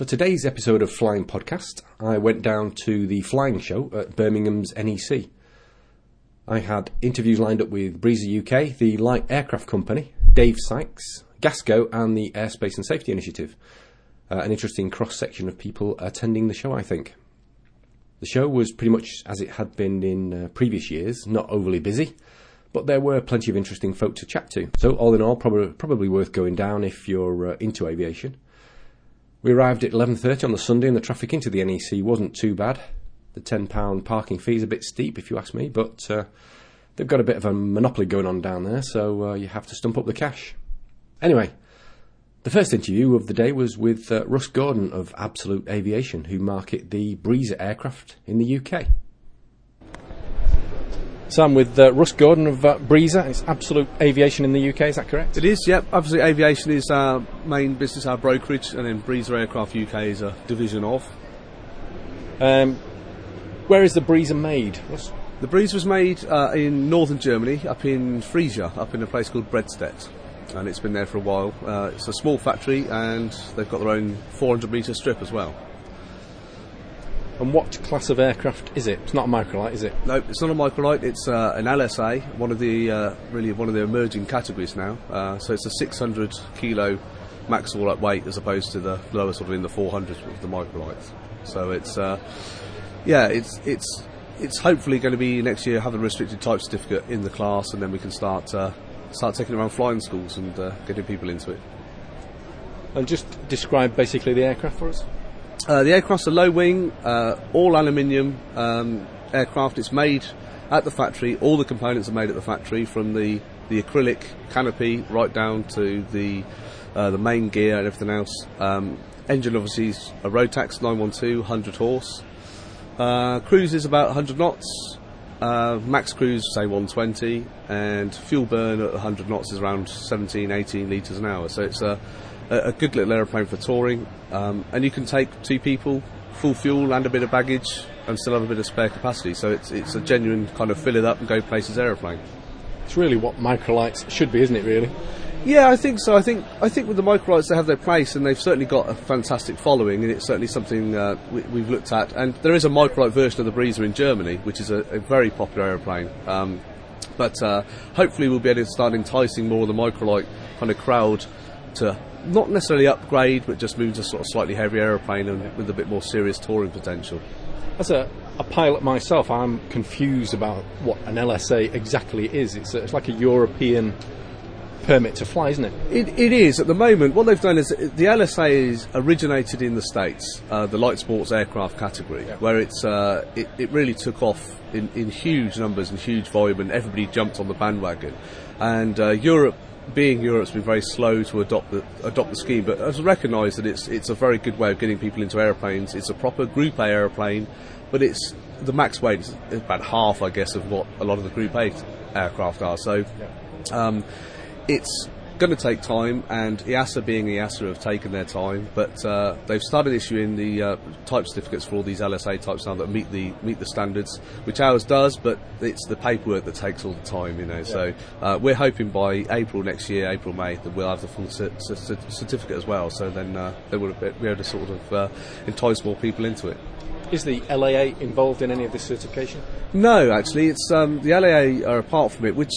For today's episode of Flying Podcast, I went down to the flying show at Birmingham's NEC. I had interviews lined up with Breezer UK, the light aircraft company, Dave Sykes, Gasco, and the Airspace and Safety Initiative. Uh, an interesting cross section of people attending the show, I think. The show was pretty much as it had been in uh, previous years, not overly busy, but there were plenty of interesting folk to chat to. So, all in all, probably, probably worth going down if you're uh, into aviation. We arrived at 11.30 on the Sunday and the traffic into the NEC wasn't too bad. The £10 parking fee is a bit steep if you ask me, but uh, they've got a bit of a monopoly going on down there, so uh, you have to stump up the cash. Anyway, the first interview of the day was with uh, Russ Gordon of Absolute Aviation, who market the Breezer aircraft in the UK. So I'm with uh, Russ Gordon of uh, Breezer. It's Absolute Aviation in the UK, is that correct? It is, yep. Absolute Aviation is our main business, our brokerage, and then Breezer Aircraft UK is a division of. Um, where is the Breezer made? Russ? The Breezer was made uh, in northern Germany, up in Frisia, up in a place called Bredstedt. And it's been there for a while. Uh, it's a small factory, and they've got their own 400 metre strip as well. And what class of aircraft is it? It's not a microlight, is it? No, it's not a microlight. It's uh, an LSA, one of the uh, really one of the emerging categories now. Uh, so it's a 600 kilo max all up weight as opposed to the lower sort of in the 400s with the microlights. So it's uh, yeah, it's it's it's hopefully going to be next year have a restricted type certificate in the class, and then we can start uh, start taking it around flying schools and uh, getting people into it. And just describe basically the aircraft for us. Uh, the aircraft's a low wing, uh, all aluminium um, aircraft. It's made at the factory. All the components are made at the factory, from the, the acrylic canopy right down to the uh, the main gear and everything else. Um, engine obviously is a Rotax 912, 100 horse. Uh, cruise is about 100 knots. Uh, max cruise say 120, and fuel burn at 100 knots is around 17, 18 litres an hour. So it's a a, good little aeroplane for touring, um, and you can take two people, full fuel and a bit of baggage, and still have a bit of spare capacity. So it's it's a genuine kind of fill it up and go places aeroplane. It's really what microlights should be, isn't it? Really. Yeah, I think so. I think I think with the microlights they have their place, and they've certainly got a fantastic following, and it's certainly something uh, we, have looked at. And there is a microlight version of the Breezer in Germany, which is a, a very popular aeroplane. Um, but uh, hopefully we'll be able to start enticing more of the microlight kind of crowd to not necessarily upgrade, but just move a sort of slightly heavier aeroplane and with a bit more serious touring potential. As a, a pilot myself, I'm confused about what an LSA exactly is. It's, a, it's like a European permit to fly, isn't it? it? It is at the moment. What they've done is the LSA is originated in the states, uh, the light sports aircraft category, yeah. where it's uh, it, it, really took off in, in huge numbers and huge volume, and everybody jumped on the bandwagon. And uh, Europe being Europe's been very slow to adopt the adopt the scheme, but has recognised that it's it's a very good way of getting people into aeroplanes. It's a proper Group A aeroplane, but it's the max weight is about half, I guess, of what a lot of the Group A aircraft are. So, um, it's going to take time, and EASA being EASA have taken their time, but uh, they've started issuing the uh, type certificates for all these LSA types now that meet the meet the standards, which ours does, but it's the paperwork that takes all the time, you know. Yeah. So uh, we're hoping by April next year, April May, that we'll have the full c- c- certificate as well. So then uh, they will be able to sort of uh, entice more people into it. Is the LAA involved in any of this certification? No, actually, it's um, the LAA are apart from it, which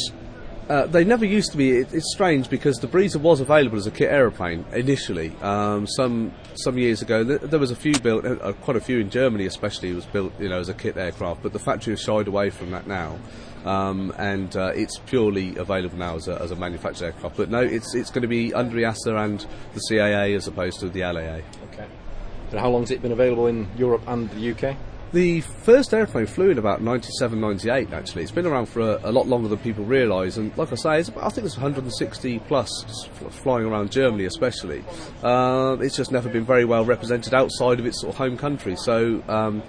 uh, they never used to be. It, it's strange because the Breezer was available as a kit aeroplane initially. Um, some some years ago, th- there was a few built, uh, quite a few in Germany, especially, was built, you know, as a kit aircraft. But the factory has shied away from that now, um, and uh, it's purely available now as a, as a manufactured aircraft. But no, it's it's going to be under EASA and the CAA as opposed to the LAA. Okay. And how long has it been available in Europe and the UK? The first airplane flew in about 97, 98 actually. It's been around for a, a lot longer than people realise and like I say, about, I think there's 160 plus flying around Germany especially. Uh, it's just never been very well represented outside of its sort of home country. So, um,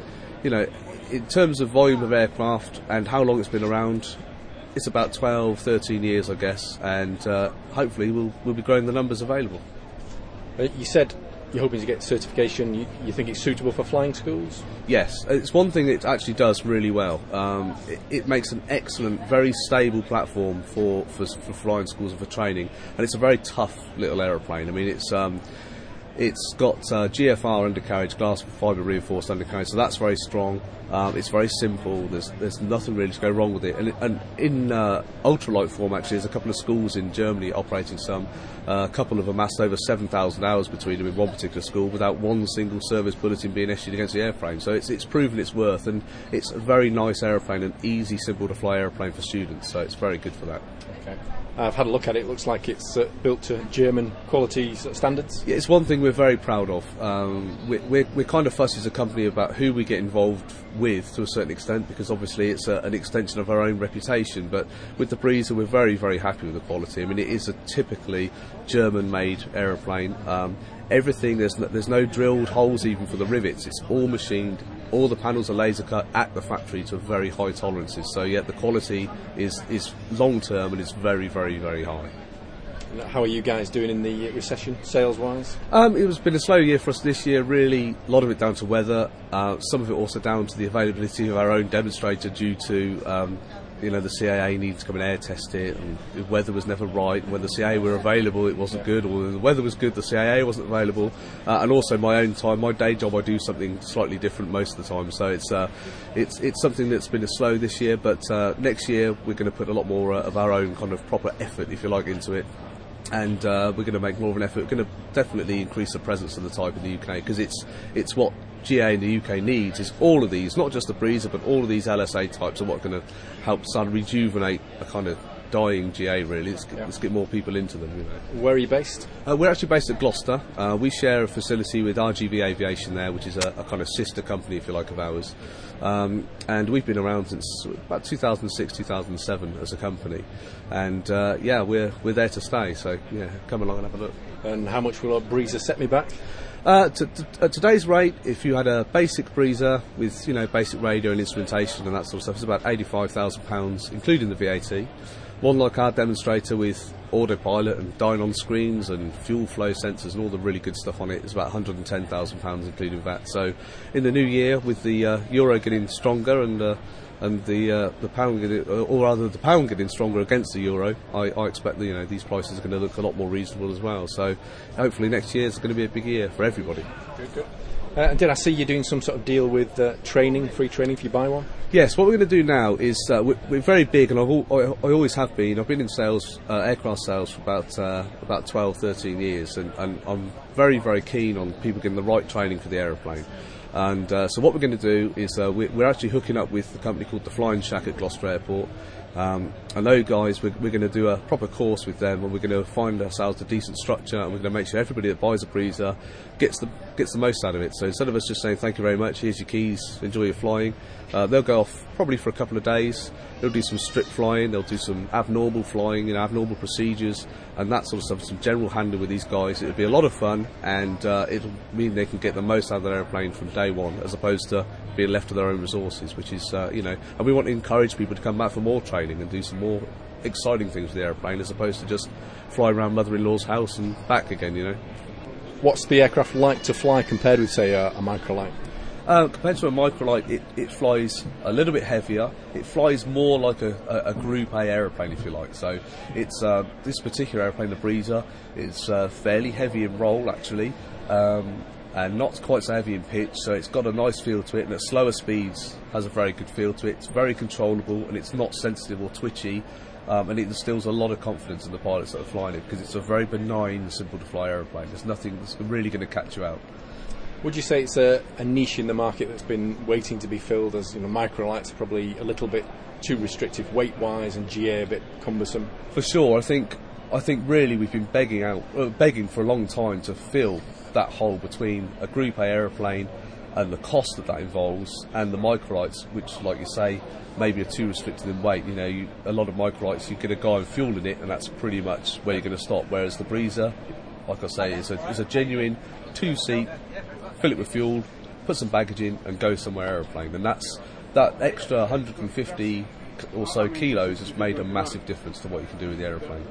you know, in terms of volume of aircraft and how long it's been around, it's about 12, 13 years I guess and uh, hopefully we'll, we'll be growing the numbers available. Uh, you said you're hoping to get certification. You, you, think it's suitable for flying schools? Yes, it's one thing it actually does really well. Um, it, it, makes an excellent, very stable platform for, for, for flying schools and for training, and it's a very tough little aeroplane. I mean, it's um, It's got uh, GFR undercarriage, glass fibre reinforced undercarriage, so that's very strong. Um, it's very simple. There's there's nothing really to go wrong with it. And, and in uh, ultralight form, actually, there's a couple of schools in Germany operating some. Uh, a couple have amassed over 7,000 hours between them in one particular school without one single service bulletin being issued against the airframe. So it's it's proven its worth, and it's a very nice aeroplane, an easy, simple to fly aeroplane for students. So it's very good for that. Okay. I've had a look at it. It looks like it's uh, built to German quality standards. Yeah, it's one thing we're very proud of. Um, we're, we're, we're, kind of fussy as a company about who we get involved with to a certain extent because obviously it's a, an extension of our own reputation. But with the Breezer, we're very, very happy with the quality. I mean, it is a typically German made aeroplane. Um, everything, there's no, there's no drilled holes even for the rivets, it's all machined all the panels are laser cut at the factory to very high tolerances. So yeah, the quality is is long term and is very very very high. How are you guys doing in the recession, sales wise? Um, it has been a slow year for us this year. Really, a lot of it down to weather. Uh, some of it also down to the availability of our own demonstrator due to um, you know the CAA needed to come and air test it, and the weather was never right. When the CAA were available, it wasn't good, or the weather was good, the CAA wasn't available. Uh, and also my own time, my day job, I do something slightly different most of the time. So it's uh, it's it's something that's been a slow this year, but uh, next year we're going to put a lot more uh, of our own kind of proper effort, if you like, into it and uh, we're going to make more of an effort. We're going to definitely increase the presence of the type in the UK because it's it's what GA in the UK needs is all of these, not just the Breezer, but all of these LSA types are what are going to help start rejuvenate a kind of dying GA really. Let's get, yeah. let's get more people into them. You know. Where are you based? Uh, we're actually based at Gloucester. Uh, we share a facility with RGV Aviation there, which is a, a kind of sister company, if you like, of ours. Um, and we've been around since about 2006, 2007 as a company. And uh, yeah, we're we're there to stay. So yeah, come along and have a look. And how much will a breezer set me back? Uh, at today's rate, if you had a basic breezer with you know basic radio and instrumentation and that sort of stuff, it's about eighty-five thousand pounds, including the VAT. One like our demonstrator with autopilot and dynon screens and fuel flow sensors and all the really good stuff on it is about £110,000 including that. So in the new year, with the uh, euro getting stronger and uh, and the uh, the pound getting, or rather the pound getting stronger against the euro, I, I expect that you know these prices are going to look a lot more reasonable as well. So hopefully next year is going to be a big year for everybody. Good, good. Uh, did I see you doing some sort of deal with uh, training, free training if you buy one? Yes, what we're going to do now is uh, we're, we're, very big, and I've al- I, I, always have been. I've been in sales, uh, aircraft sales, for about uh, about 12, 13 years, and, and, I'm very, very keen on people getting the right training for the aeroplane. And uh, so, what we're going to do is we're, we're actually hooking up with a company called the Flying Shack at Gloucester Airport. Um, and those guys, we're, we're going to do a proper course with them, and we're going to find ourselves a decent structure, and we're going to make sure everybody that buys a breezer gets the gets the most out of it. So instead of us just saying thank you very much, here's your keys, enjoy your flying, uh, they'll go off probably for a couple of days. They'll do some strip flying, they'll do some abnormal flying, know, abnormal procedures, and that sort of stuff. Some general handling with these guys. It'll be a lot of fun, and uh, it'll mean they can get the most out of their airplane from day one, as opposed to being left to their own resources, which is, uh, you know, and we want to encourage people to come back for more training and do some more exciting things with the airplane as opposed to just fly around mother-in-law's house and back again, you know. What's the aircraft like to fly compared with, say, a, a microlight? Uh, compared to a microlight, it, it flies a little bit heavier. It flies more like a, a, a Group A aeroplane, if you like. So it's uh, this particular aeroplane, the Breezer, is uh, fairly heavy in roll actually. Um, and not quite so heavy in pitch, so it's got a nice feel to it, and at slower speeds has a very good feel to it. It's very controllable, and it's not sensitive or twitchy, um, and it instills a lot of confidence in the pilots that are flying it because it's a very benign, simple to fly aeroplane. There's nothing that's really going to catch you out. Would you say it's a, a, niche in the market that's been waiting to be filled? As you know, microlights are probably a little bit too restrictive weight-wise, and GA a bit cumbersome. For sure, I think I think really we've been begging out, uh, begging for a long time to fill that hole between a Group A aeroplane and the cost that that involves, and the microlights, which, like you say, maybe are too restricted in weight. You know, you, a lot of microlights, you get a guy and fuel in it, and that's pretty much where you're going to stop. Whereas the Breezer, like I say, is a, is a genuine two-seat, fill it with fuel, put some baggage in, and go somewhere aeroplane. And that's that extra 150 or so kilos has made a massive difference to what you can do with the aeroplane.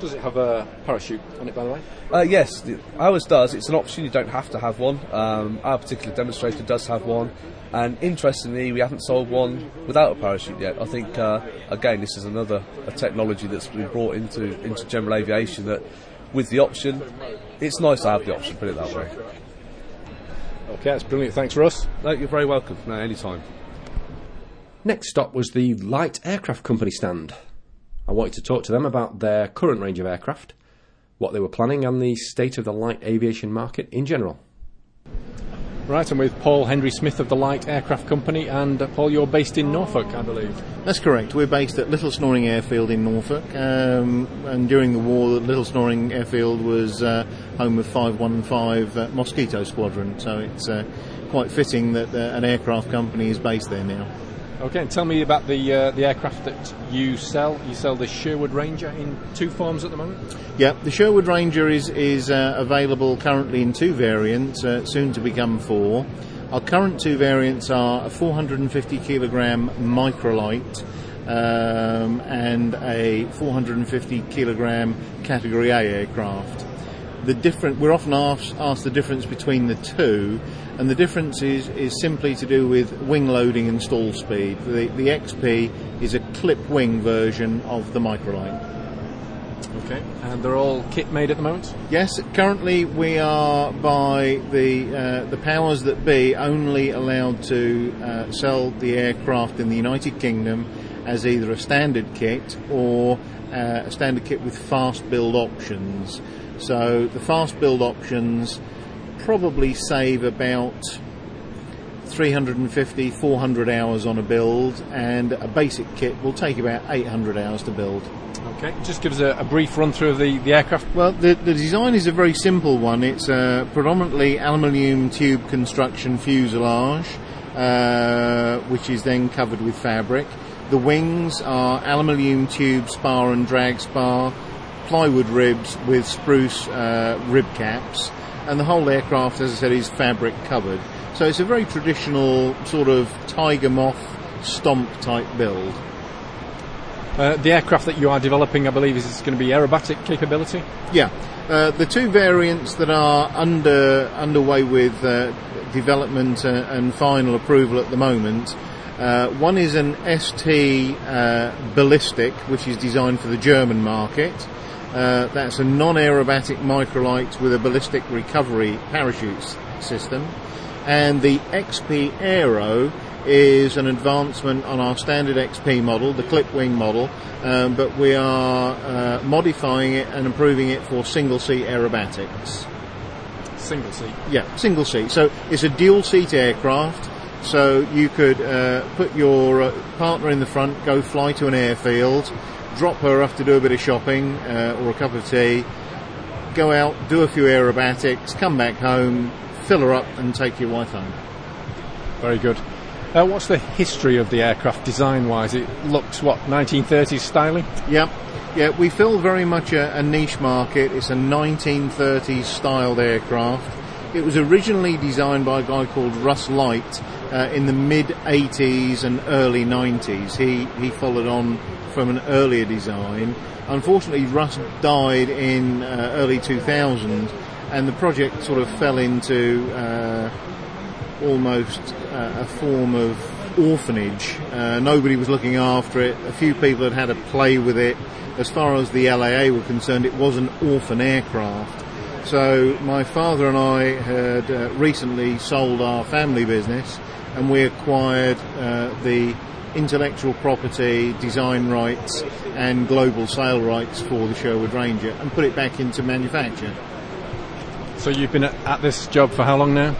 Does it have a parachute on it, by the way? Uh, yes, the, ours does. It's an option. You don't have to have one. Um, our particular demonstrator does have one. And interestingly, we haven't sold one without a parachute yet. I think, uh, again, this is another a technology that's been brought into into general aviation that, with the option, it's nice to have the option. Put it that way. Okay, that's brilliant. Thanks, Russ. No, you're very welcome. No, anytime. Next stop was the Light Aircraft Company stand. I wanted to talk to them about their current range of aircraft, what they were planning, and the state of the light aviation market in general. Right, I'm with Paul Henry Smith of the Light Aircraft Company, and uh, Paul, you're based in Norfolk, I believe. That's correct. We're based at Little Snoring Airfield in Norfolk, um, and during the war, Little Snoring Airfield was uh, home of 515 uh, Mosquito Squadron, so it's uh, quite fitting that uh, an aircraft company is based there now. Okay, and tell me about the uh, the aircraft that you sell. You sell the Sherwood Ranger in two forms at the moment. Yeah, the Sherwood Ranger is is uh, available currently in two variants, uh, soon to become four. Our current two variants are a 450 kilogram microlight um, and a 450 kilogram Category A aircraft. The different we're often asked, asked the difference between the two, and the difference is, is simply to do with wing loading and stall speed. The, the XP is a clip wing version of the microlight. Okay, and they're all kit made at the moment. Yes, currently we are by the uh, the powers that be only allowed to uh, sell the aircraft in the United Kingdom as either a standard kit or uh, a standard kit with fast build options. So the fast build options probably save about 350, 400 hours on a build, and a basic kit will take about 800 hours to build. Okay, just give us a, a brief run through of the, the aircraft. Well, the, the design is a very simple one. It's a predominantly aluminium tube construction fuselage, uh, which is then covered with fabric. The wings are aluminium tube spar and drag spar, plywood ribs with spruce uh, rib caps, and the whole aircraft, as I said, is fabric covered. So it's a very traditional sort of tiger moth Stampe type build. Uh, the aircraft that you are developing, I believe, is going to be aerobatic capability. Yeah, uh, the two variants that are under underway with uh, development uh, and final approval at the moment. Uh, one is an ST uh, ballistic, which is designed for the German market. Uh, that's a non-aerobatic microlight with a ballistic recovery parachute system. And the XP Aero is an advancement on our standard XP model, the clip wing model, um, but we are uh, modifying it and improving it for single seat aerobatics. Single seat. Yeah, single seat. So it's a dual seat aircraft. So you could uh, put your uh, partner in the front, go fly to an airfield, drop her off to do a bit of shopping uh, or a cup of tea, go out, do a few aerobatics, come back home, fill her up, and take your wife home. Very good. Uh, what's the history of the aircraft design wise? It looks, what, 1930s styling? Yep. Yeah, we fill very much a, a niche market. It's a 1930s styled aircraft. It was originally designed by a guy called Russ Light uh, in the mid 80s and early 90s. He he followed on from an earlier design. Unfortunately, Russ died in uh, early 2000, and the project sort of fell into uh, almost uh, a form of orphanage. Uh, nobody was looking after it. A few people had had a play with it. As far as the LAA were concerned, it was an orphan aircraft. So my father and I had uh, recently sold our family business, and we acquired uh, the intellectual property, design rights, and global sale rights for the Sherwood Ranger, and put it back into manufacture. So you've been at, at this job for how long now?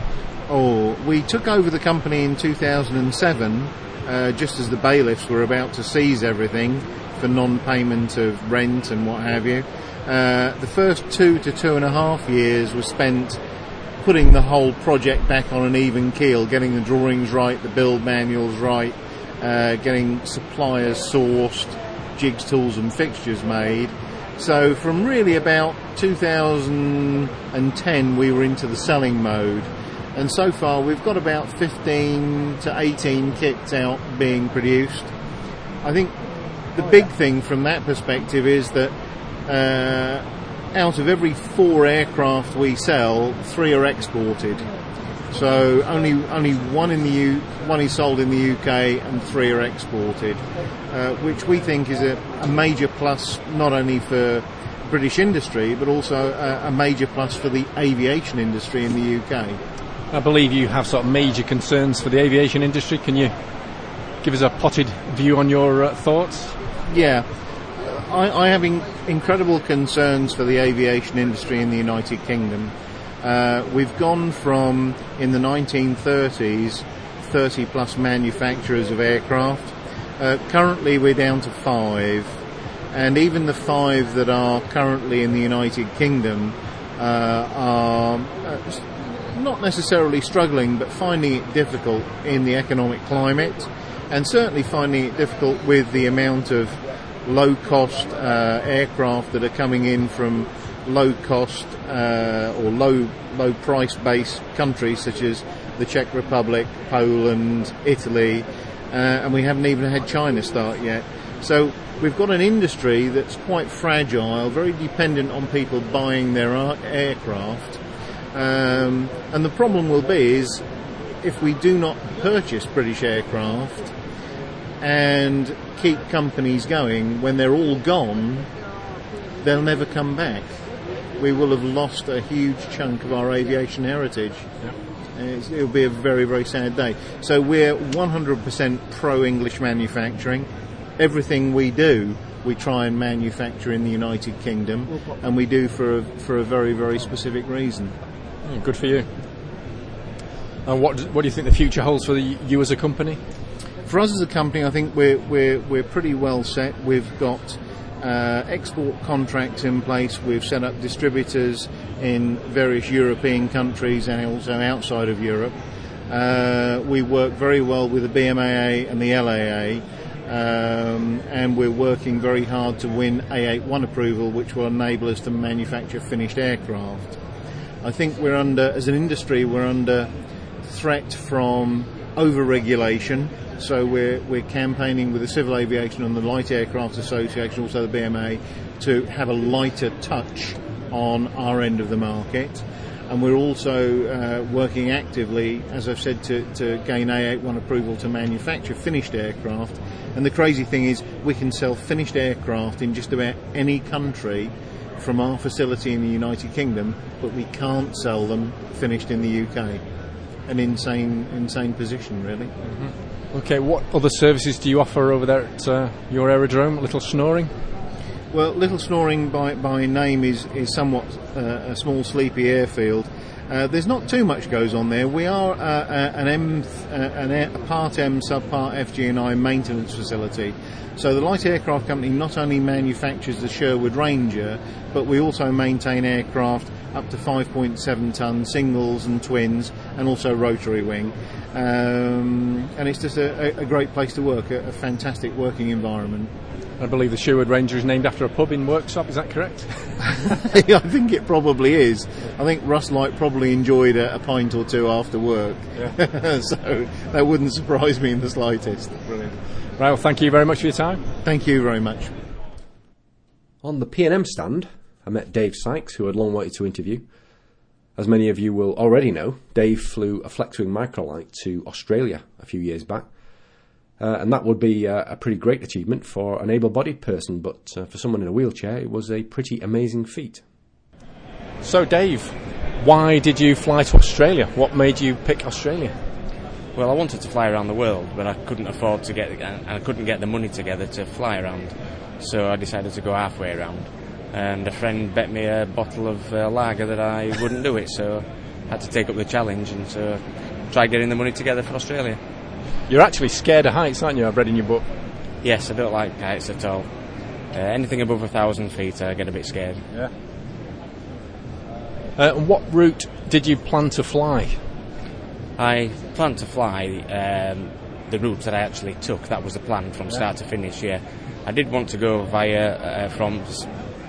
Oh, we took over the company in 2007, uh, just as the bailiffs were about to seize everything for non-payment of rent and what have you. Uh, the first two to two and a half years were spent putting the whole project back on an even keel, getting the drawings right, the build manuals right, uh, getting suppliers sourced, jigs, tools, and fixtures made. So from really about 2010, we were into the selling mode. And so far, we've got about 15 to 18 kits out being produced. I think the big thing from that perspective is that uh, out of every four aircraft we sell, three are exported. So only only one in the U, one is sold in the UK and three are exported, uh, which we think is a, a major plus not only for British industry, but also a, a major plus for the aviation industry in the UK. I believe you have sort of major concerns for the aviation industry. Can you give us a potted view on your uh, thoughts? Yeah, I, I have in, incredible concerns for the aviation industry in the United Kingdom. Uh, we've gone from in the 1930s 30 plus manufacturers of aircraft. Uh, currently, we're down to five, and even the five that are currently in the United Kingdom uh, are uh, not necessarily struggling, but finding it difficult in the economic climate, and certainly finding it difficult with the amount of low cost uh, aircraft that are coming in from low cost uh, or low low price based countries such as the Czech Republic, Poland, Italy, uh, and we haven't even had China start yet. So we've got an industry that's quite fragile, very dependent on people buying their aircraft. Um, and the problem will be is if we do not purchase British aircraft and keep companies going, when they're all gone, they'll never come back. We will have lost a huge chunk of our aviation heritage. It'll be a very, very sad day. So we're 100% pro English manufacturing. Everything we do, we try and manufacture in the United Kingdom, and we do for a, for a very, very specific reason. Hmm, good for you. And what, what do you think the future holds for the, you as a company? For us as a company, I think we're, we're, we're pretty well set. We've got uh, export contracts in place. We've set up distributors in various European countries and also outside of Europe. Uh, we work very well with the BMAA and the LAA. Um, and we're working very hard to win A81 approval, which will enable us to manufacture finished aircraft. I think we're under, as an industry, we're under threat from over-regulation so we're, we're campaigning with the Civil Aviation and the Light Aircraft Association, also the BMA, to have a lighter touch on our end of the market. And we're also uh, working actively, as I've said, to, to gain A81 approval to manufacture finished aircraft. And the crazy thing is, we can sell finished aircraft in just about any country from our facility in the United Kingdom, but we can't sell them finished in the UK. An insane, insane position, really. Mm-hmm. Okay, what other services do you offer over there at uh, your aerodrome? Little snoring? Well, Little Snoring by, by name is, is somewhat uh, a small sleepy airfield. Uh, there's not too much goes on there. We are uh, an M, uh, an a Part M, Subpart FG&I maintenance facility. So the light aircraft company not only manufactures the Sherwood Ranger, but we also maintain aircraft up to 5.7 ton singles and twins, and also rotary wing. Um, and it's just a, a, great place to work, a, a, fantastic working environment. I believe the Sherwood Ranger is named after a pub in Worksop, is that correct? I think it probably is. I think Russ Light probably enjoyed a, a pint or two after work. Yeah. so that wouldn't surprise me in the slightest. Brilliant. Right, well, thank you very much for your time. Thank you very much. On the P&M stand, I met Dave Sykes, who I'd long wanted to interview. As many of you will already know, Dave flew a Flexwing Microlight to Australia a few years back. Uh, and that would be uh, a pretty great achievement for an able bodied person, but uh, for someone in a wheelchair, it was a pretty amazing feat. So, Dave, why did you fly to Australia? What made you pick Australia? Well, I wanted to fly around the world, but I couldn't afford to get, and I couldn't get the money together to fly around. So I decided to go halfway around. And a friend bet me a bottle of uh, lager that I wouldn't do it, so I had to take up the challenge and so try getting the money together for Australia. You're actually scared of heights, aren't you? I've read in your book. Yes, I don't like heights at all. Uh, anything above a thousand feet, I get a bit scared. Yeah. Uh, what route did you plan to fly? I planned to fly um, the route that I actually took. That was the plan from start to finish. Yeah, I did want to go via uh, from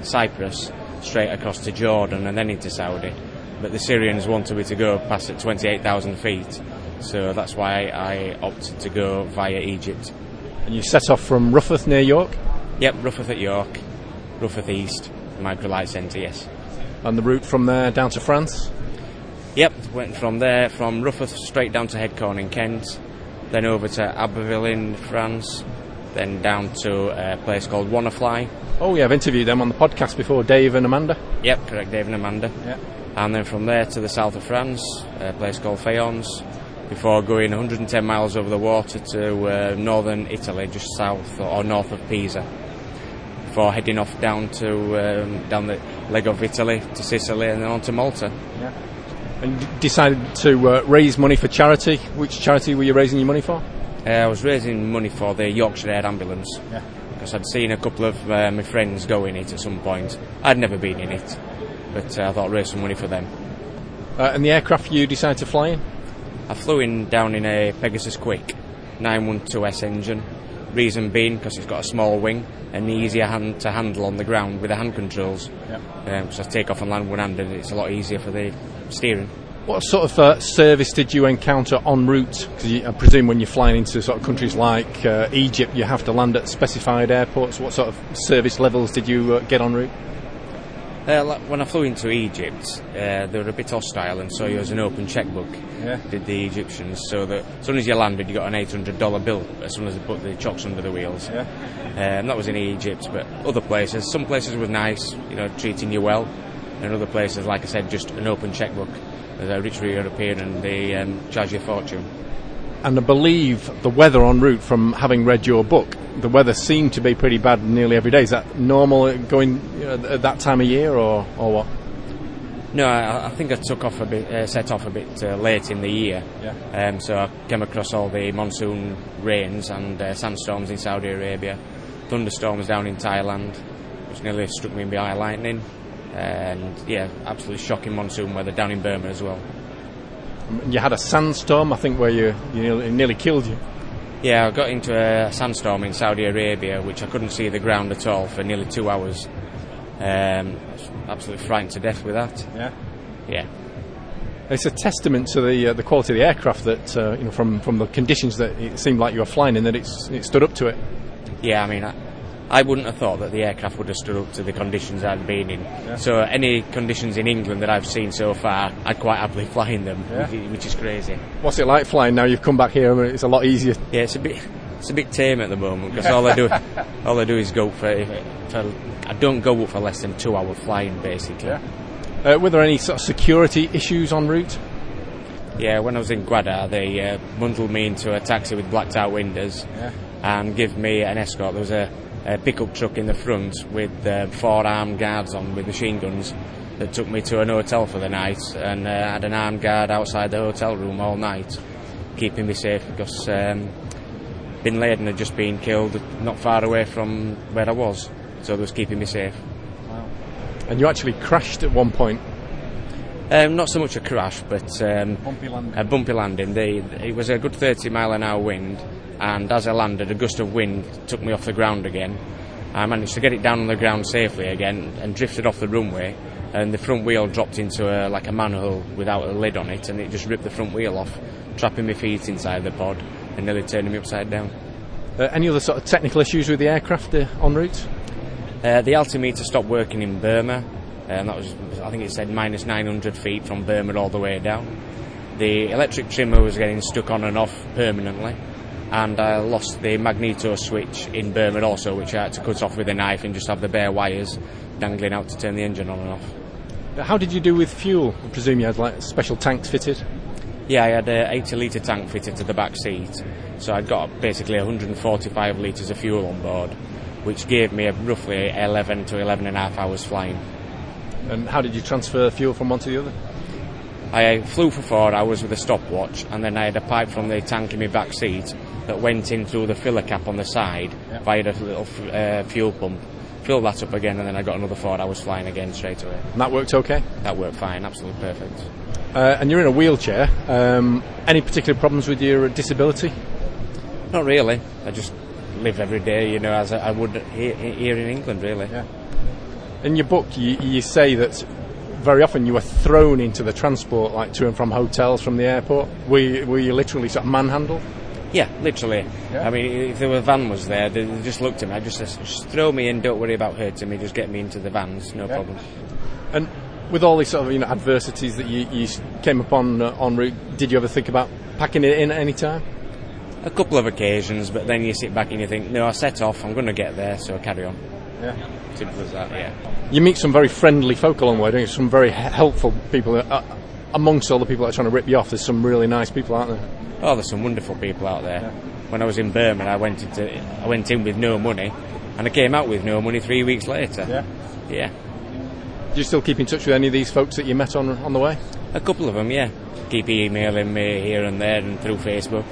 Cyprus straight across to Jordan and then into Saudi, but the Syrians wanted me to go past at 28,000 feet, so that's why I opted to go via Egypt. And you set off from Rufforth near York. Yep, Rufforth at York, Rufforth East, Microlight Centre. Yes. And the route from there down to France. Yep, went from there, from Rufforth straight down to Headcorn in Kent, then over to Abbeville in France, then down to a place called Wannafly. Oh, yeah, I've interviewed them on the podcast before, Dave and Amanda. Yep, correct, Dave and Amanda. Yeah. And then from there to the south of France, a place called Fayence, before going 110 miles over the water to uh, northern Italy, just south or north of Pisa. Before heading off down to um, down the leg of Italy to Sicily and then on to Malta. Yeah. And decided to uh, raise money for charity. Which charity were you raising your money for? Uh, I was raising money for the Yorkshire Air Ambulance because I'd seen a couple of uh, my friends go in it at some point. I'd never been in it, but uh, I thought I'd raise some money for them. Uh, and the aircraft you decided to fly in? I flew in down in a Pegasus Quik 912S engine. Reason being because it's got a small wing and easier hand to handle on the ground with the hand controls. So I take off and land one-handed, it's a lot easier for the steering. What sort of uh, service did you encounter en route? Because I presume when you're flying into sort of countries like uh, Egypt, you have to land at specified airports. What sort of service levels did you uh, get en route? Uh, like when I flew into Egypt, uh, they were a bit hostile and saw you as an open checkbook. Yeah. Did the Egyptians so that as soon as you landed, you got an eight hundred dollar bill as soon as they put the chocks under the wheels. Yeah. Um, that was in Egypt, but other places, some places were nice, you know, treating you well, and other places, like I said, just an open checkbook. As a rich European, and they um, charge you a fortune. And I believe the weather en route, from having read your book, the weather seemed to be pretty bad nearly every day. Is that normal going you know, at that time of year, or, or what? No, I, I think I took off a bit, uh, set off a bit uh, late in the year. Yeah. Um, so I came across all the monsoon rains and uh, sandstorms in Saudi Arabia, thunderstorms down in Thailand, which nearly struck me by lightning, and yeah, absolutely shocking monsoon weather down in Burma as well. You had a sandstorm, I think, where you, you nearly, it nearly killed you. Yeah, I got into a sandstorm in Saudi Arabia, which I couldn't see the ground at all for nearly two hours. Um, I was absolutely frightened to death with that. Yeah. Yeah. It's a testament to the uh, the quality of the aircraft that uh, you know from, from the conditions that it seemed like you were flying in that it's it stood up to it. Yeah, I mean, I, I wouldn't have thought that the aircraft would have stood up to the conditions I'd been in. So any conditions in England that I've seen so far, I'd quite happily fly in them, Yeah. which, is crazy. What's it like flying now? You've come back here and it's a lot easier. Yeah, it's a bit, it's a bit tame at the moment because all I do, all I do is go for, for. I don't go up for less than two hour flying basically. Uh, were there any sort of security issues en route? Yeah, when I was in Gwadar, they uh, bundled me into a taxi with blacked out windows and give me an escort. There was a, a pickup truck in the front with uh, four armed guards on with machine guns that took me to an hotel for the night and uh, had an armed guard outside the hotel room all night, keeping me safe because um, Bin Laden had just been killed not far away from where I was, so they was keeping me safe. Wow. And you actually crashed at one point. Um, not so much a crash, but um, Bumpy landing. a bumpy landing. The, it was a good 30 mile an hour wind, and as I landed, a gust of wind took me off the ground again. I managed to get it down on the ground safely again and drifted off the runway. And the front wheel dropped into a, like a manhole without a lid on it, and it just ripped the front wheel off, trapping my feet inside the pod and nearly turning me upside down. Uh, any other sort of technical issues with the aircraft uh, en route? Uh, the altimeter stopped working in Burma, and that was, I think it said minus 900 feet from Burma all the way down. The electric trimmer was getting stuck on and off permanently, and I lost the magneto switch in Burma also, which I had to cut off with a knife and just have the bare wires dangling out to turn the engine on and off. Uh, How did you do with fuel? I presume you had like special tanks fitted. Yeah, I had a 80 litre tank fitted to the back seat, so I'd got basically 145 litres of fuel on board, which gave me a roughly 11 to 11 and a half hours flying. And how did you transfer fuel from one to the other? I flew for four hours with a stopwatch, and then I had a pipe from the tank in my back seat that went in through the filler cap on the side via a little f- uh, fuel pump. Filled that up again, and then I got another four hours flying again straight away. And that worked okay. That worked fine, absolutely perfect. Uh, and you're in a wheelchair. Um, any particular problems with your disability? Not really. I just live every day, you know, as I, I would here, here in England, really. In your book, you, you say that very often you were thrown into the transport, like to and from hotels from the airport. Were you, were you literally sort of manhandled? Yeah, literally. I mean, if the van was there, they just looked at me. I just, just throw me in. Don't worry about hurting me. Just get me into the vans. No problem. And with all these sort of you know adversities that you, you came upon uh, en route, did you ever think about packing it in at any time? A couple of occasions, but then you sit back and you think, no, I set off, I'm going to get there, so I carry on. Yeah. Simple as that, yeah. You meet some very friendly folk along the way, don't you? Some very helpful people. Uh, amongst all the people that are trying to rip you off, there's some really nice people, aren't there? Oh, there's some wonderful people out there. When I was in Birmingham, I went into, I went in with no money, and I came out with no money three weeks later. Yeah. Yeah. Do you still keep in touch with any of these folks that you met on on the way? A couple of them, yeah. Keep emailing me here and there and through Facebook.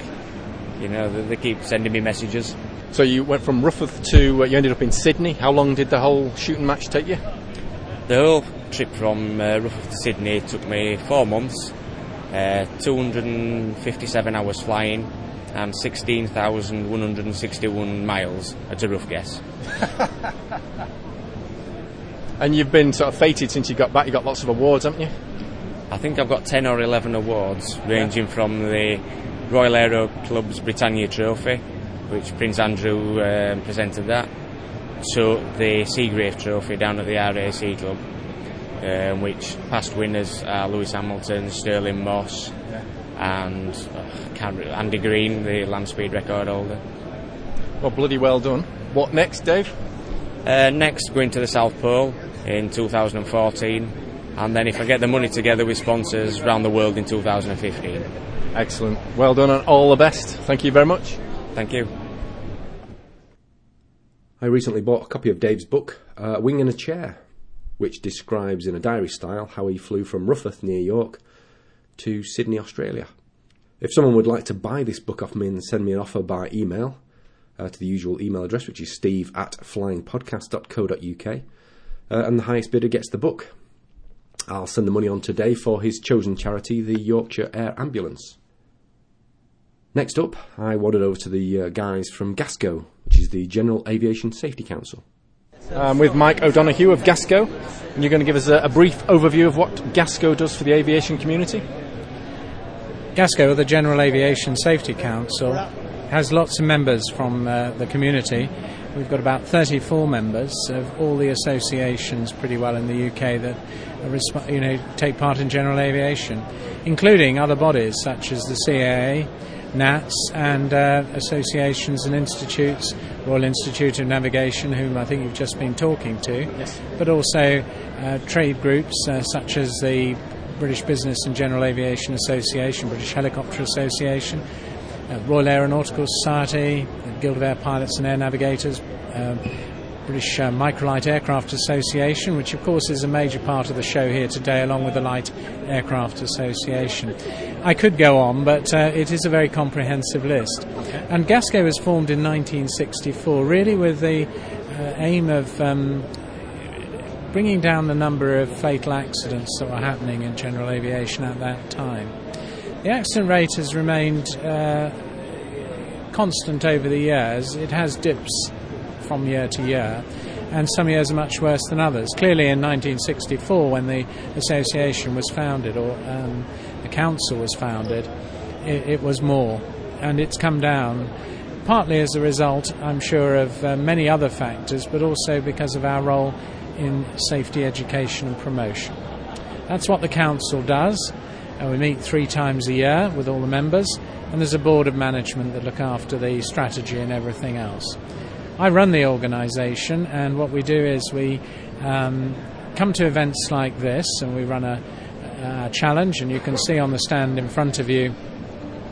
You know, they, they keep sending me messages. So you went from Rufforth to uh, you ended up in Sydney. How long did the whole shooting match take you? The whole trip from uh, Sydney took me four months, uh, 257 hours flying, and 16,161 miles at a rough guess. And you've been sort of fated since you got back. You got lots of awards, haven't you? I think I've got 10 or 11 awards, ranging from the Royal Aero Club's Britannia Trophy, which Prince Andrew um, presented that, to the Segrave Trophy down at the RAC Club, um, which past winners are Lewis Hamilton, Stirling Moss, and uh, can't re- Andy Green, the land speed record holder. Well, bloody well done. What next, Dave? Uh, next, going to the South Pole in 2014, and then if I get the money together with sponsors around the world in 2015. Excellent. Well done and all the best. Thank you very much. Thank you. I recently bought a copy of Dave's book, uh, Wing in a Chair, which describes in a diary style how he flew from Rufforth near York to Sydney, Australia. If someone would like to buy this book off me and send me an offer by email uh, to the usual email address, which is steve at flyingpodcast.co.uk, uh, and the highest bidder gets the book. I'll send the money on today for his chosen charity, the Yorkshire Air Ambulance. Next up, I wandered over to the uh, guys from GASCO, which is the General Aviation Safety Council. I'm with Mike O'Donoghue of GASCO, and you're going to give us a, a brief overview of what GASCO does for the aviation community. GASCO, the General Aviation Safety Council, has lots of members from uh, the community. We've got about 34 members of all the associations, pretty well in the UK, that resp- you know take part in general aviation, including other bodies such as the CAA, NATS, and uh, associations and institutes, Royal Institute of Navigation, whom I think you've just been talking to, but also uh, trade groups uh, such as the British Business and General Aviation Association, British Helicopter Association, uh, Royal Aeronautical Society, Guild of Air Pilots and Air Navigators, um, British uh, Microlight Aircraft Association, which of course is a major part of the show here today, along with the Light Aircraft Association. I could go on, but uh, it is a very comprehensive list. And GASCO was formed in 1964, really with the uh, aim of um, bringing down the number of fatal accidents that were happening in general aviation at that time. The accident rate has remained uh, constant over the years. It has dips from year to year, and some years are much worse than others. Clearly, in 1964, when the association was founded, or um, the council was founded, it, it was more, and it's come down. Partly as a result, I'm sure, of uh, many other factors, but also because of our role in safety education and promotion. That's what the council does. Uh, we meet three times a year with all the members, and there's a board of management that look after the strategy and everything else. I run the organisation, and what we do is we um, come to events like this, and we run a, a, challenge, and you can see on the stand in front of you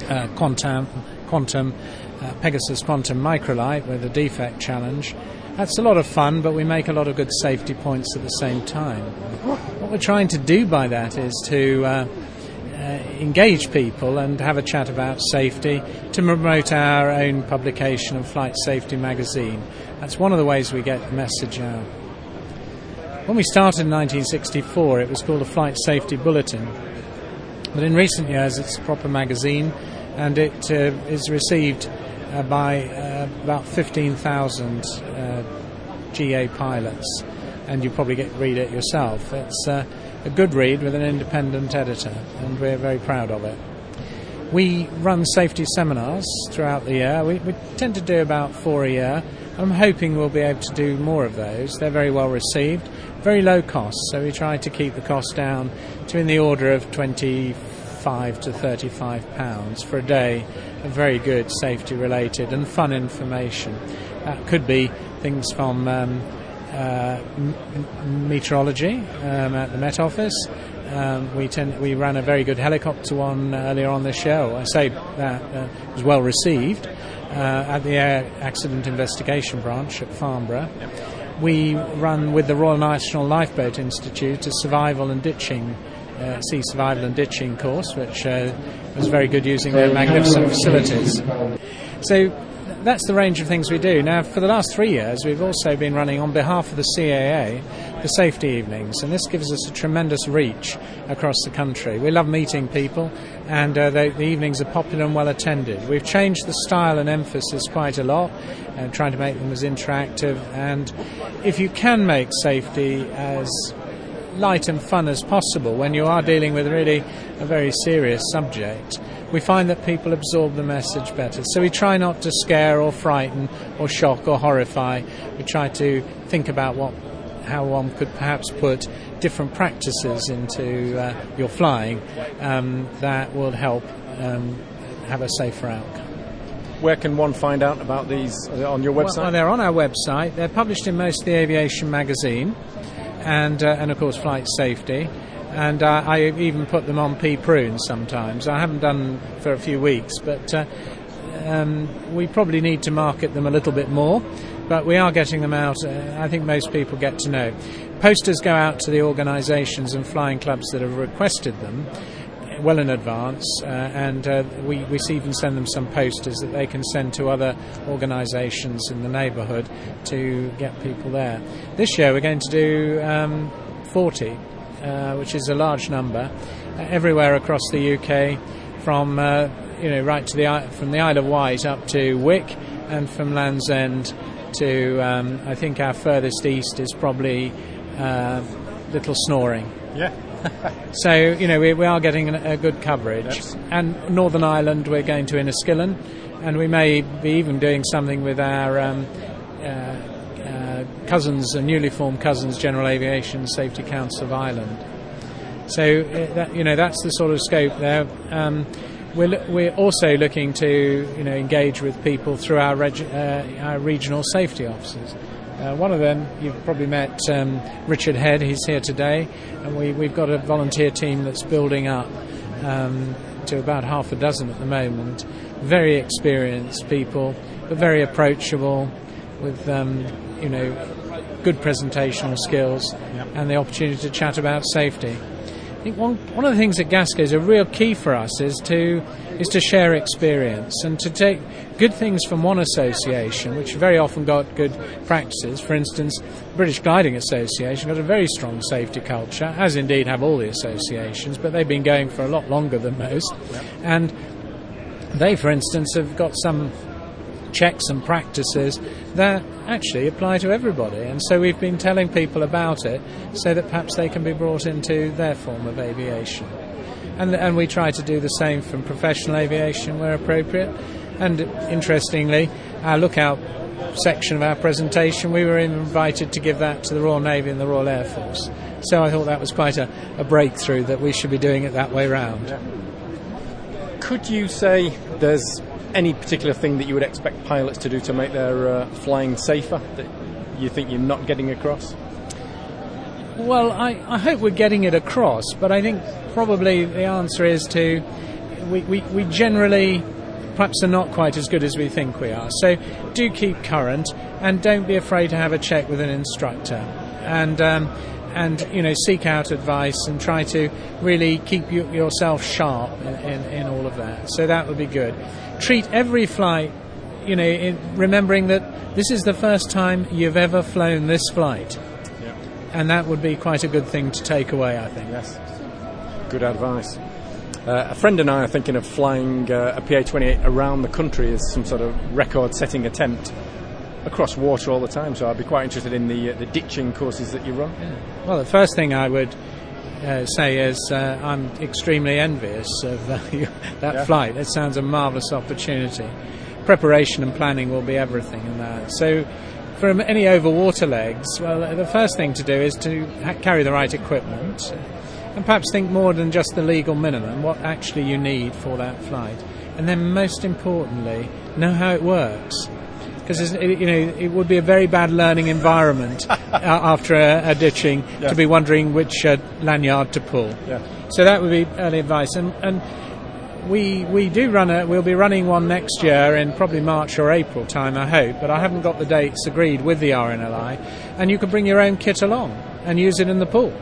uh, Quantum, Quantum uh, Pegasus Quantum Microlight with a defect challenge. That's a lot of fun, but we make a lot of good safety points at the same time. What we're trying to do by that is to uh, engage people and have a chat about safety to promote our own publication of Flight Safety magazine. That's one of the ways we get the message out. When we started in 1964, it was called a Flight Safety Bulletin. But in recent years, it's a proper magazine and it uh, is received uh, by uh, about 15,000 uh, GA pilots, and you probably get read it yourself. It's uh, a good read with an independent editor, and we're very proud of it. We run safety seminars throughout the year. We, we tend to do about four a year. I'm hoping we'll be able to do more of those. They're very well received, very low cost, so we try to keep the cost down to in the order of 20 25 to 35 pounds for a day of very good safety related and fun information. That could be things from um, m- meteorology um, at the Met Office. Um, we tend, we ran a very good helicopter one earlier on this show. I say that uh, was well received uh, at the Air Accident Investigation Branch at Farnborough. We run with the Royal National Lifeboat Institute a survival and ditching uh, sea survival and ditching course, which uh, was very good using their magnificent facilities. So that's the range of things we do. Now, for the last three years, we've also been running on behalf of the CAA the safety evenings, and this gives us a tremendous reach across the country. We love meeting people, and uh, the, the, evenings are popular and well attended. We've changed the style and emphasis quite a lot, uh, trying to make them as interactive. And if you can make safety as light and fun as possible when you are dealing with really a very serious subject, we find that people absorb the message better. So we try not to scare or frighten or shock or horrify. We try to think about what how one could perhaps put different practices into uh, your flying um, that will help um, have a safer outcome. Where can one find out about these on your website? Well, they're on our website. They're published in most of the aviation magazine, and uh, and of course flight safety. And uh, I even put them on PPRuNe sometimes. I haven't done for a few weeks, but uh, um, we probably need to market them a little bit more but we are getting them out. Uh, I think most people get to know. Posters go out to the organisations and flying clubs that have requested them well in advance, uh, and uh, we, we even send them some posters that they can send to other organisations in the neighbourhood to get people there. This year we're going to do um, 40, uh, which is a large number, uh, everywhere across the UK, from uh, you know right to the from the Isle of Wight up to Wick, and from Land's End to, um, I think our furthest east is probably uh, Little Snoring. Yeah. so, you know, we, we are getting a, a good coverage. And Northern Ireland, we're going to Enniskillen, and we may be even doing something with our um, uh, uh, cousins, uh, newly formed Cousins General Aviation Safety Council of Ireland. So, uh, that, you know, that's the sort of scope there. Um, we're, we're also looking to you know engage with people through our, reg, uh, our regional safety officers. Uh, one of them, you've probably met um, Richard Head, he's here today, and we, we've got a volunteer team that's building up um, to about half a dozen at the moment. Very experienced people, but very approachable, with um, you know good presentational skills yep. and the opportunity to chat about safety. I think one, one of the things at GASCo is a real key for us is to is to share experience and to take good things from one association, which very often got good practices. For instance, British Gliding Association got a very strong safety culture, as indeed have all the associations, but they've been going for a lot longer than most. And they, for instance, have got some checks and practices that actually apply to everybody. And so we've been telling people about it so that perhaps they can be brought into their form of aviation. And, and we try to do the same from professional aviation where appropriate. And interestingly, our lookout section of our presentation, we were invited to give that to the Royal Navy and the Royal Air Force. So I thought that was quite a, a breakthrough that we should be doing it that way round. Could you say there's any particular thing that you would expect pilots to do to make their uh, flying safer that you think you're not getting across? Well, I, I hope we're getting it across, but I think probably the answer is to we, we, we generally perhaps are not quite as good as we think we are. So do keep current and don't be afraid to have a check with an instructor. And um, and you know seek out advice and try to really keep you, yourself sharp in, in, in, all of that. So that would be good treat every flight, you know, in, remembering that this is the first time you've ever flown this flight. Yeah. And that would be quite a good thing to take away, I think. Yes. Good advice. Uh, a friend and I are thinking of flying uh, a PA 28 around the country as some sort of record setting attempt across water all the time, so I'd be quite interested in the, uh, the ditching courses that you run. Yeah. Well, the first thing I would uh, say is uh, I'm extremely envious of uh, that yeah. flight. It sounds a marvellous opportunity. Preparation and planning will be everything in that. So, for any over water legs, well, the first thing to do is to ha- carry the right equipment. And perhaps think more than just the legal minimum, what actually you need for that flight. And then, most importantly, know how it works. Because you know it would be a very bad learning environment after a, a ditching yeah. to be wondering which uh, lanyard to pull. Yeah. So that would be early advice. And, and we we do run a we'll be running one next year in probably March or April time I hope but I haven't got the dates agreed with the RNLI and you can bring your own kit along and use it in the pool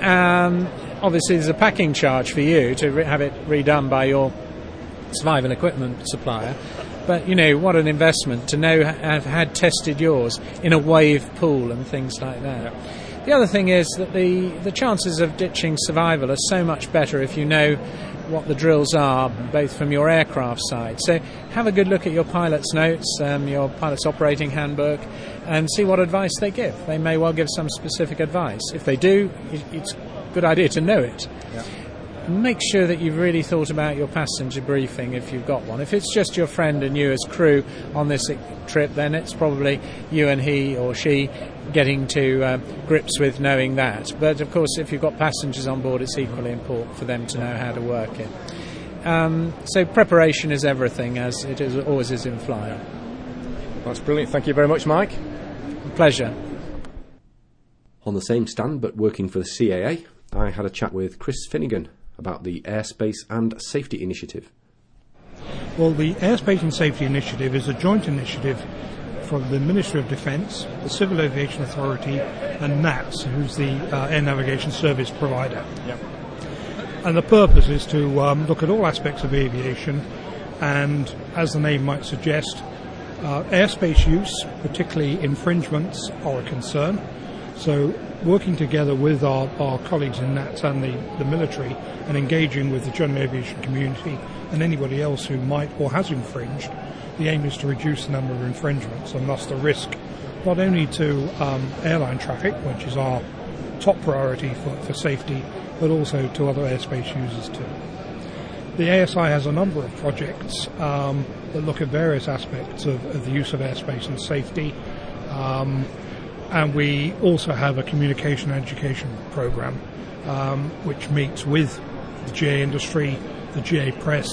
um, obviously there's a packing charge for you to re- have it redone by your survival equipment supplier but you know what an investment to know have had tested yours in a wave pool and things like that the other thing is that the, the chances of ditching survival are so much better if you know what the drills are, both from your aircraft side. So have a good look at your pilot's notes, um, your pilot's operating handbook, and see what advice they give. They may well give some specific advice. If they do, it's good idea to know it. Yeah. Make sure that you've really thought about your passenger briefing if you've got one. If it's just your friend and you as crew on this trip, then it's probably you and he or she getting to uh, grips with knowing that. But of course, if you've got passengers on board, it's equally important for them to know how to work it. Um, so preparation is everything, as it is, always is in flying. That's brilliant. Thank you very much, Mike. Pleasure. On the same stand, but working for the CAA, I had a chat with Chris Finnegan about the Airspace and Safety Initiative. Well, the Airspace and Safety Initiative is a joint initiative from the Ministry of Defence, the Civil Aviation Authority, and NATS, who's the uh, air navigation service provider. Yep. And the purpose is to um, look at all aspects of aviation, and as the name might suggest, uh, airspace use, particularly infringements, are a concern. So, working together with our, our colleagues in NATS and the, the military and engaging with the general aviation community and anybody else who might or has infringed the aim is to reduce the number of infringements and thus the risk not only to um, airline traffic, which is our top priority for, for safety, but also to other airspace users too. The ASI has a number of projects um, that look at various aspects of, of, the use of airspace and safety. Um, and we also have a communication education program um, which meets with the GA industry, the GA press,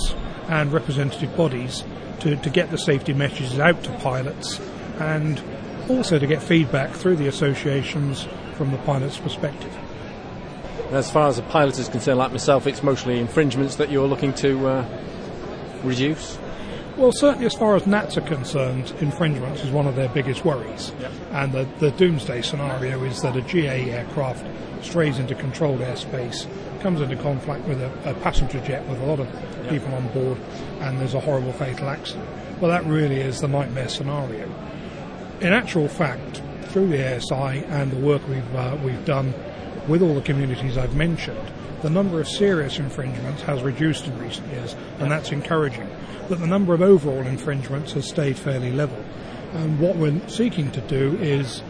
and representative bodies to, to get the safety messages out to pilots and also to get feedback through the associations from the pilot's perspective. As far as the pilot is concerned, like myself, it's mostly infringements that you're looking to uh, reduce. Well, certainly as far as NATS are concerned, infringements is one of their biggest worries. Yep. And the, the doomsday scenario is that a GA aircraft strays into controlled airspace, comes into conflict with a, a passenger jet with a lot of yep. people on board, and there's a horrible fatal accident. Well, that really is the nightmare scenario. In actual fact, through the ASI and the work we've uh, we've done with all the communities I've mentioned, the number of serious infringements has reduced in recent years, and that's encouraging. But the number of overall infringements has stayed fairly level. And what we're seeking to do is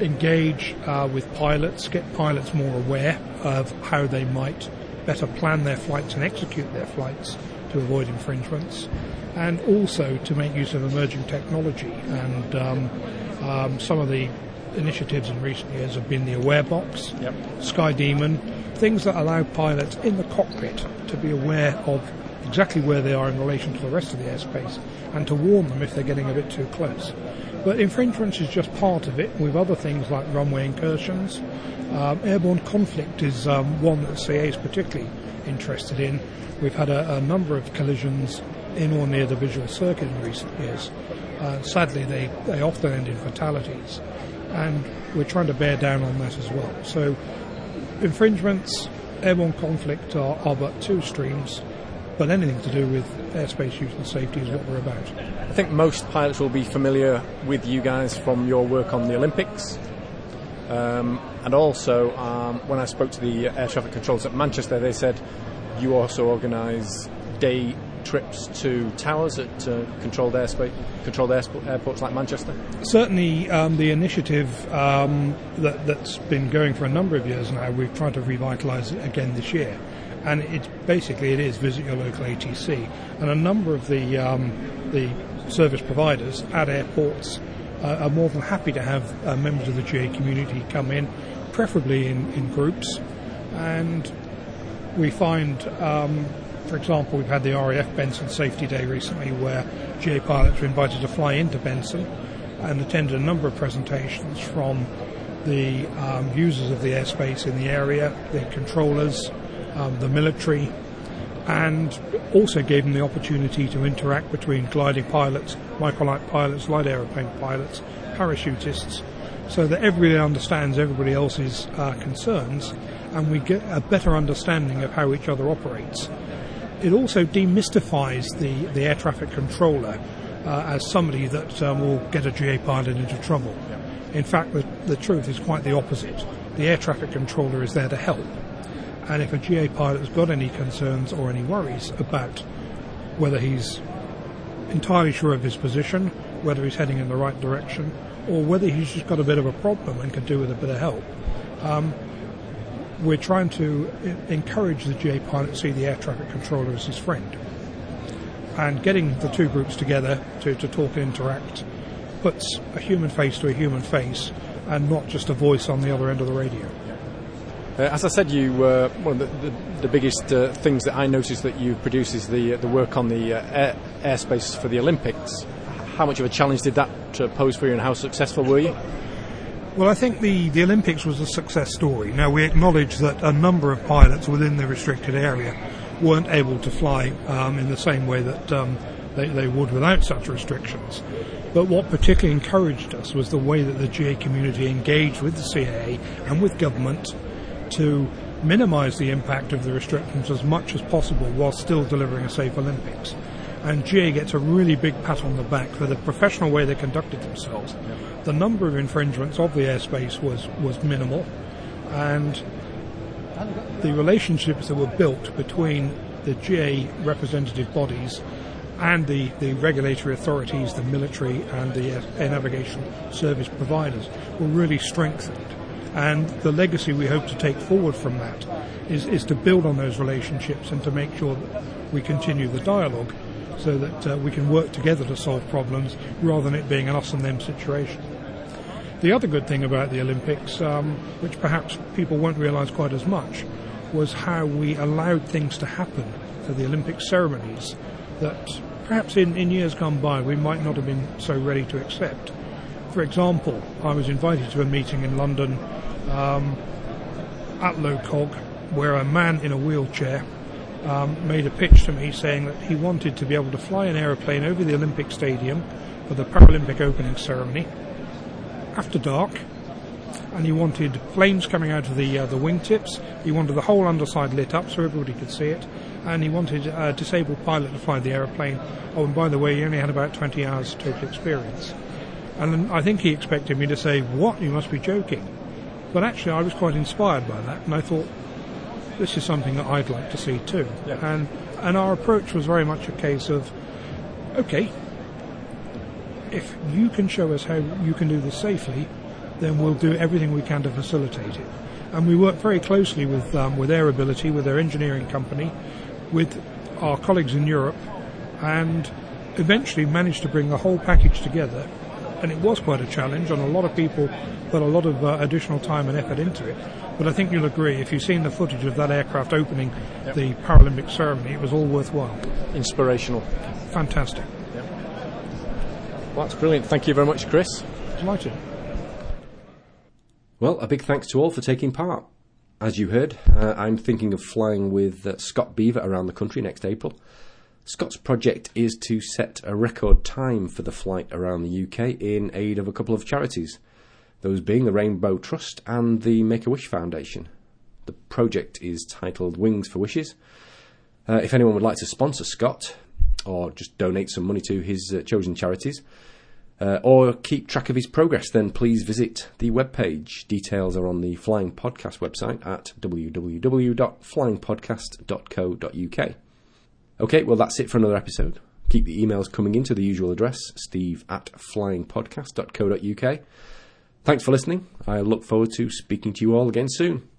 engage uh, with pilots, get pilots more aware of how they might better plan their flights and execute their flights to avoid infringements, and also to make use of emerging technology. And um, um, some of the initiatives in recent years have been the Aware Box, yep. SkyDemon, things that allow pilots in the cockpit to be aware of exactly where they are in relation to the rest of the airspace and to warn them if they're getting a bit too close. But infringements is just part of it, We've other things like runway incursions. Um, airborne conflict is um, one that CA is particularly interested in. We've had a, a, number of collisions in or near the visual circuit in recent years. Uh, sadly, they, they often end in fatalities, and we're trying to bear down on that as well. So, infringements, airborne conflict are, are but two streams but anything to do with airspace use and safety is what we're about. I think most pilots will be familiar with you guys from your work on the Olympics. Um, and also, um, when I spoke to the air traffic controllers at Manchester, they said you also organise day trips to towers at uh, controlled airspace, controlled airports like Manchester? Certainly, um, the initiative um, that, has been going for a number of years now, we've tried to revitalise it again this year. And it's basically it is visit your local ATC, and a number of the um, the service providers at airports uh, are more than happy to have uh, members of the GA community come in, preferably in, in groups, And we find, um, for example, we've had the RAF Benson Safety Day recently where GA pilots were invited to fly into Benson and attended a number of presentations from the um, users of the airspace in the area, the controllers, um, the military, and also gave them the opportunity to interact between gliding pilots, microlight pilots, light aeroplane pilots, parachutists, so that everybody understands everybody else's uh, concerns and we get a better understanding of how each other operates. It also demystifies the, the air traffic controller uh, as somebody that um, will get a GA pilot into trouble. In fact, the, the truth is quite the opposite. The air traffic controller is there to help. And if a GA pilot has got any concerns or any worries about whether he's entirely sure of his position, whether he's heading in the right direction, or whether he's just got a bit of a problem and could do with a bit of help, um, we're trying to encourage the GA pilot to see the air traffic controller as his friend. And getting the two groups together to, to talk and interact puts a human face to a human face and not just a voice on the other end of the radio. Uh, as I said, you uh, one of the, the, the biggest uh, things that I noticed that you produce is the the work on the uh, air, airspace for the Olympics. How much of a challenge did that uh, pose for you, and how successful were you? Well, I think the, the Olympics was a success story. Now, we acknowledge that a number of pilots within the restricted area weren't able to fly um, in the same way that um, they, they would without such restrictions. But what particularly encouraged us was the way that the GA community engaged with the CAA and with government to minimise the impact of the restrictions as much as possible while still delivering a safe Olympics. And GA gets a really big pat on the back for the professional way they conducted themselves. The number of infringements of the airspace was, was minimal, and the relationships that were built between the GA representative bodies and the, the regulatory authorities, the military, and the air navigation service providers were really strengthened. And the legacy we hope to take forward from that is, is to build on those relationships and to make sure that we continue the dialogue so that uh, we can work together to solve problems rather than it being an us and them situation. The other good thing about the Olympics, um, which perhaps people won't realise quite as much, was how we allowed things to happen for the Olympic ceremonies that perhaps in, in years gone by we might not have been so ready to accept. For example, I was invited to a meeting in London um, at LOCOG where a man in a wheelchair um, made a pitch to me saying that he wanted to be able to fly an aeroplane over the Olympic Stadium for the Paralympic opening ceremony after dark, and he wanted flames coming out of the uh, the wingtips. He wanted the whole underside lit up so everybody could see it, and he wanted a disabled pilot to fly the aeroplane. Oh, and by the way, he only had about 20 hours total experience. And I think he expected me to say, "What? You must be joking." But actually, I was quite inspired by that, and I thought, this is something that I'd like to see too. Yeah. And and our approach was very much a case of, okay, if you can show us how you can do this safely, then we'll do everything we can to facilitate it. And we work very closely with um, with Aerobility, with their engineering company, with our colleagues in Europe, and eventually managed to bring the whole package together. And it was quite a challenge, and a lot of people put a lot of uh, additional time and effort into it. But I think you'll agree, if you've seen the footage of that aircraft opening Yep. the Paralympic ceremony, it was all worthwhile. Inspirational. Fantastic. Well, that's brilliant. Thank you very much, Chris. Delighted. Well, a big thanks to all for taking part. As you heard, uh, I'm thinking of flying with uh, Scott Beaver around the country next April. Scott's project is to set a record time for the flight around the UK in aid of a couple of charities, those being the Rainbow Trust and the Make a Wish Foundation. The project is titled Wings for Wishes. Uh, if anyone would like to sponsor Scott, or just donate some money to his uh, chosen charities, uh, or keep track of his progress, then please visit the webpage. Details are on the Flying Podcast website at www.flyingpodcast.co.uk. Okay, well, that's it for another episode. Keep the emails coming into the usual address, steve at flyingpodcast.co.uk. Thanks for listening. I look forward to speaking to you all again soon.